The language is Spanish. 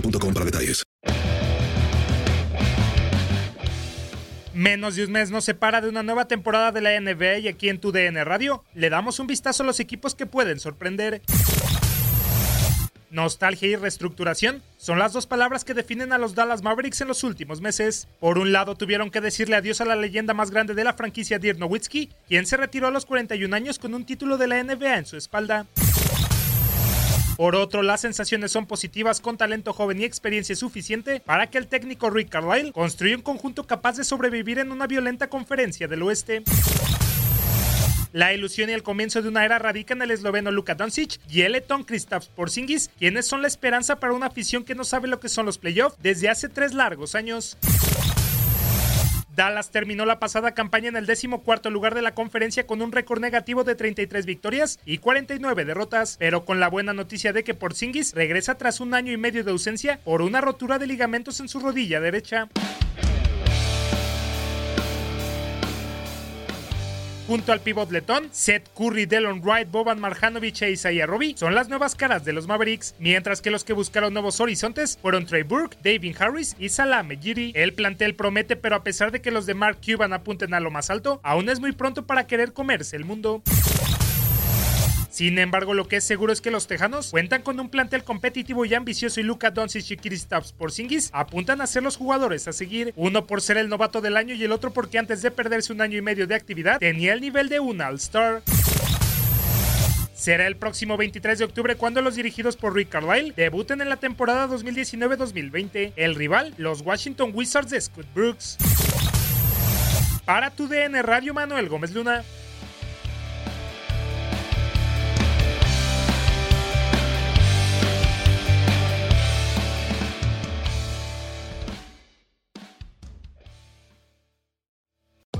para detalles. Menos de un mes nos separa de una nueva temporada de la NBA y aquí en tu DN Radio le damos un vistazo a los equipos que pueden sorprender. Nostalgia y reestructuración son las dos palabras que definen a los Dallas Mavericks en los últimos meses. Por un lado, tuvieron que decirle adiós a la leyenda más grande de la franquicia Dirk Nowitzki, quien se retiró a los 41 años con un título de la NBA en su espalda. Por otro, las sensaciones son positivas con talento joven y experiencia suficiente para que el técnico Rick Carlisle construya un conjunto capaz de sobrevivir en una violenta conferencia del oeste. La ilusión y el comienzo de una era radican en el esloveno Luka Doncic y el letón Kristaps Porzingis, quienes son la esperanza para una afición que no sabe lo que son los playoffs desde hace tres largos años. Dallas terminó la pasada campaña en el décimo cuarto lugar de la conferencia con un récord negativo de 33 victorias y 49 derrotas, pero con la buena noticia de que Porzingis regresa tras un año y medio de ausencia por una rotura de ligamentos en su rodilla derecha. Junto al pivot letón, Seth Curry, Delon Wright, Boban Marjanovic e Isaiah Roby son las nuevas caras de los Mavericks, mientras que los que buscaron nuevos horizontes fueron Trey Burke, David Harris y Salah Mejiri. El plantel promete, pero a pesar de que los de Mark Cuban apunten a lo más alto, aún es muy pronto para querer comerse el mundo. Sin embargo, lo que es seguro es que los Tejanos cuentan con un plantel competitivo y ambicioso y Luka Doncic y Kristaps Porzingis apuntan a ser los jugadores a seguir, uno por ser el novato del año y el otro porque antes de perderse un año y medio de actividad tenía el nivel de un All-Star. Será el próximo 23 de octubre cuando los dirigidos por Rick Carlisle debuten en la temporada 2019-2020. El rival, los Washington Wizards de Scott Brooks. Para tu DN Radio Manuel Gómez Luna.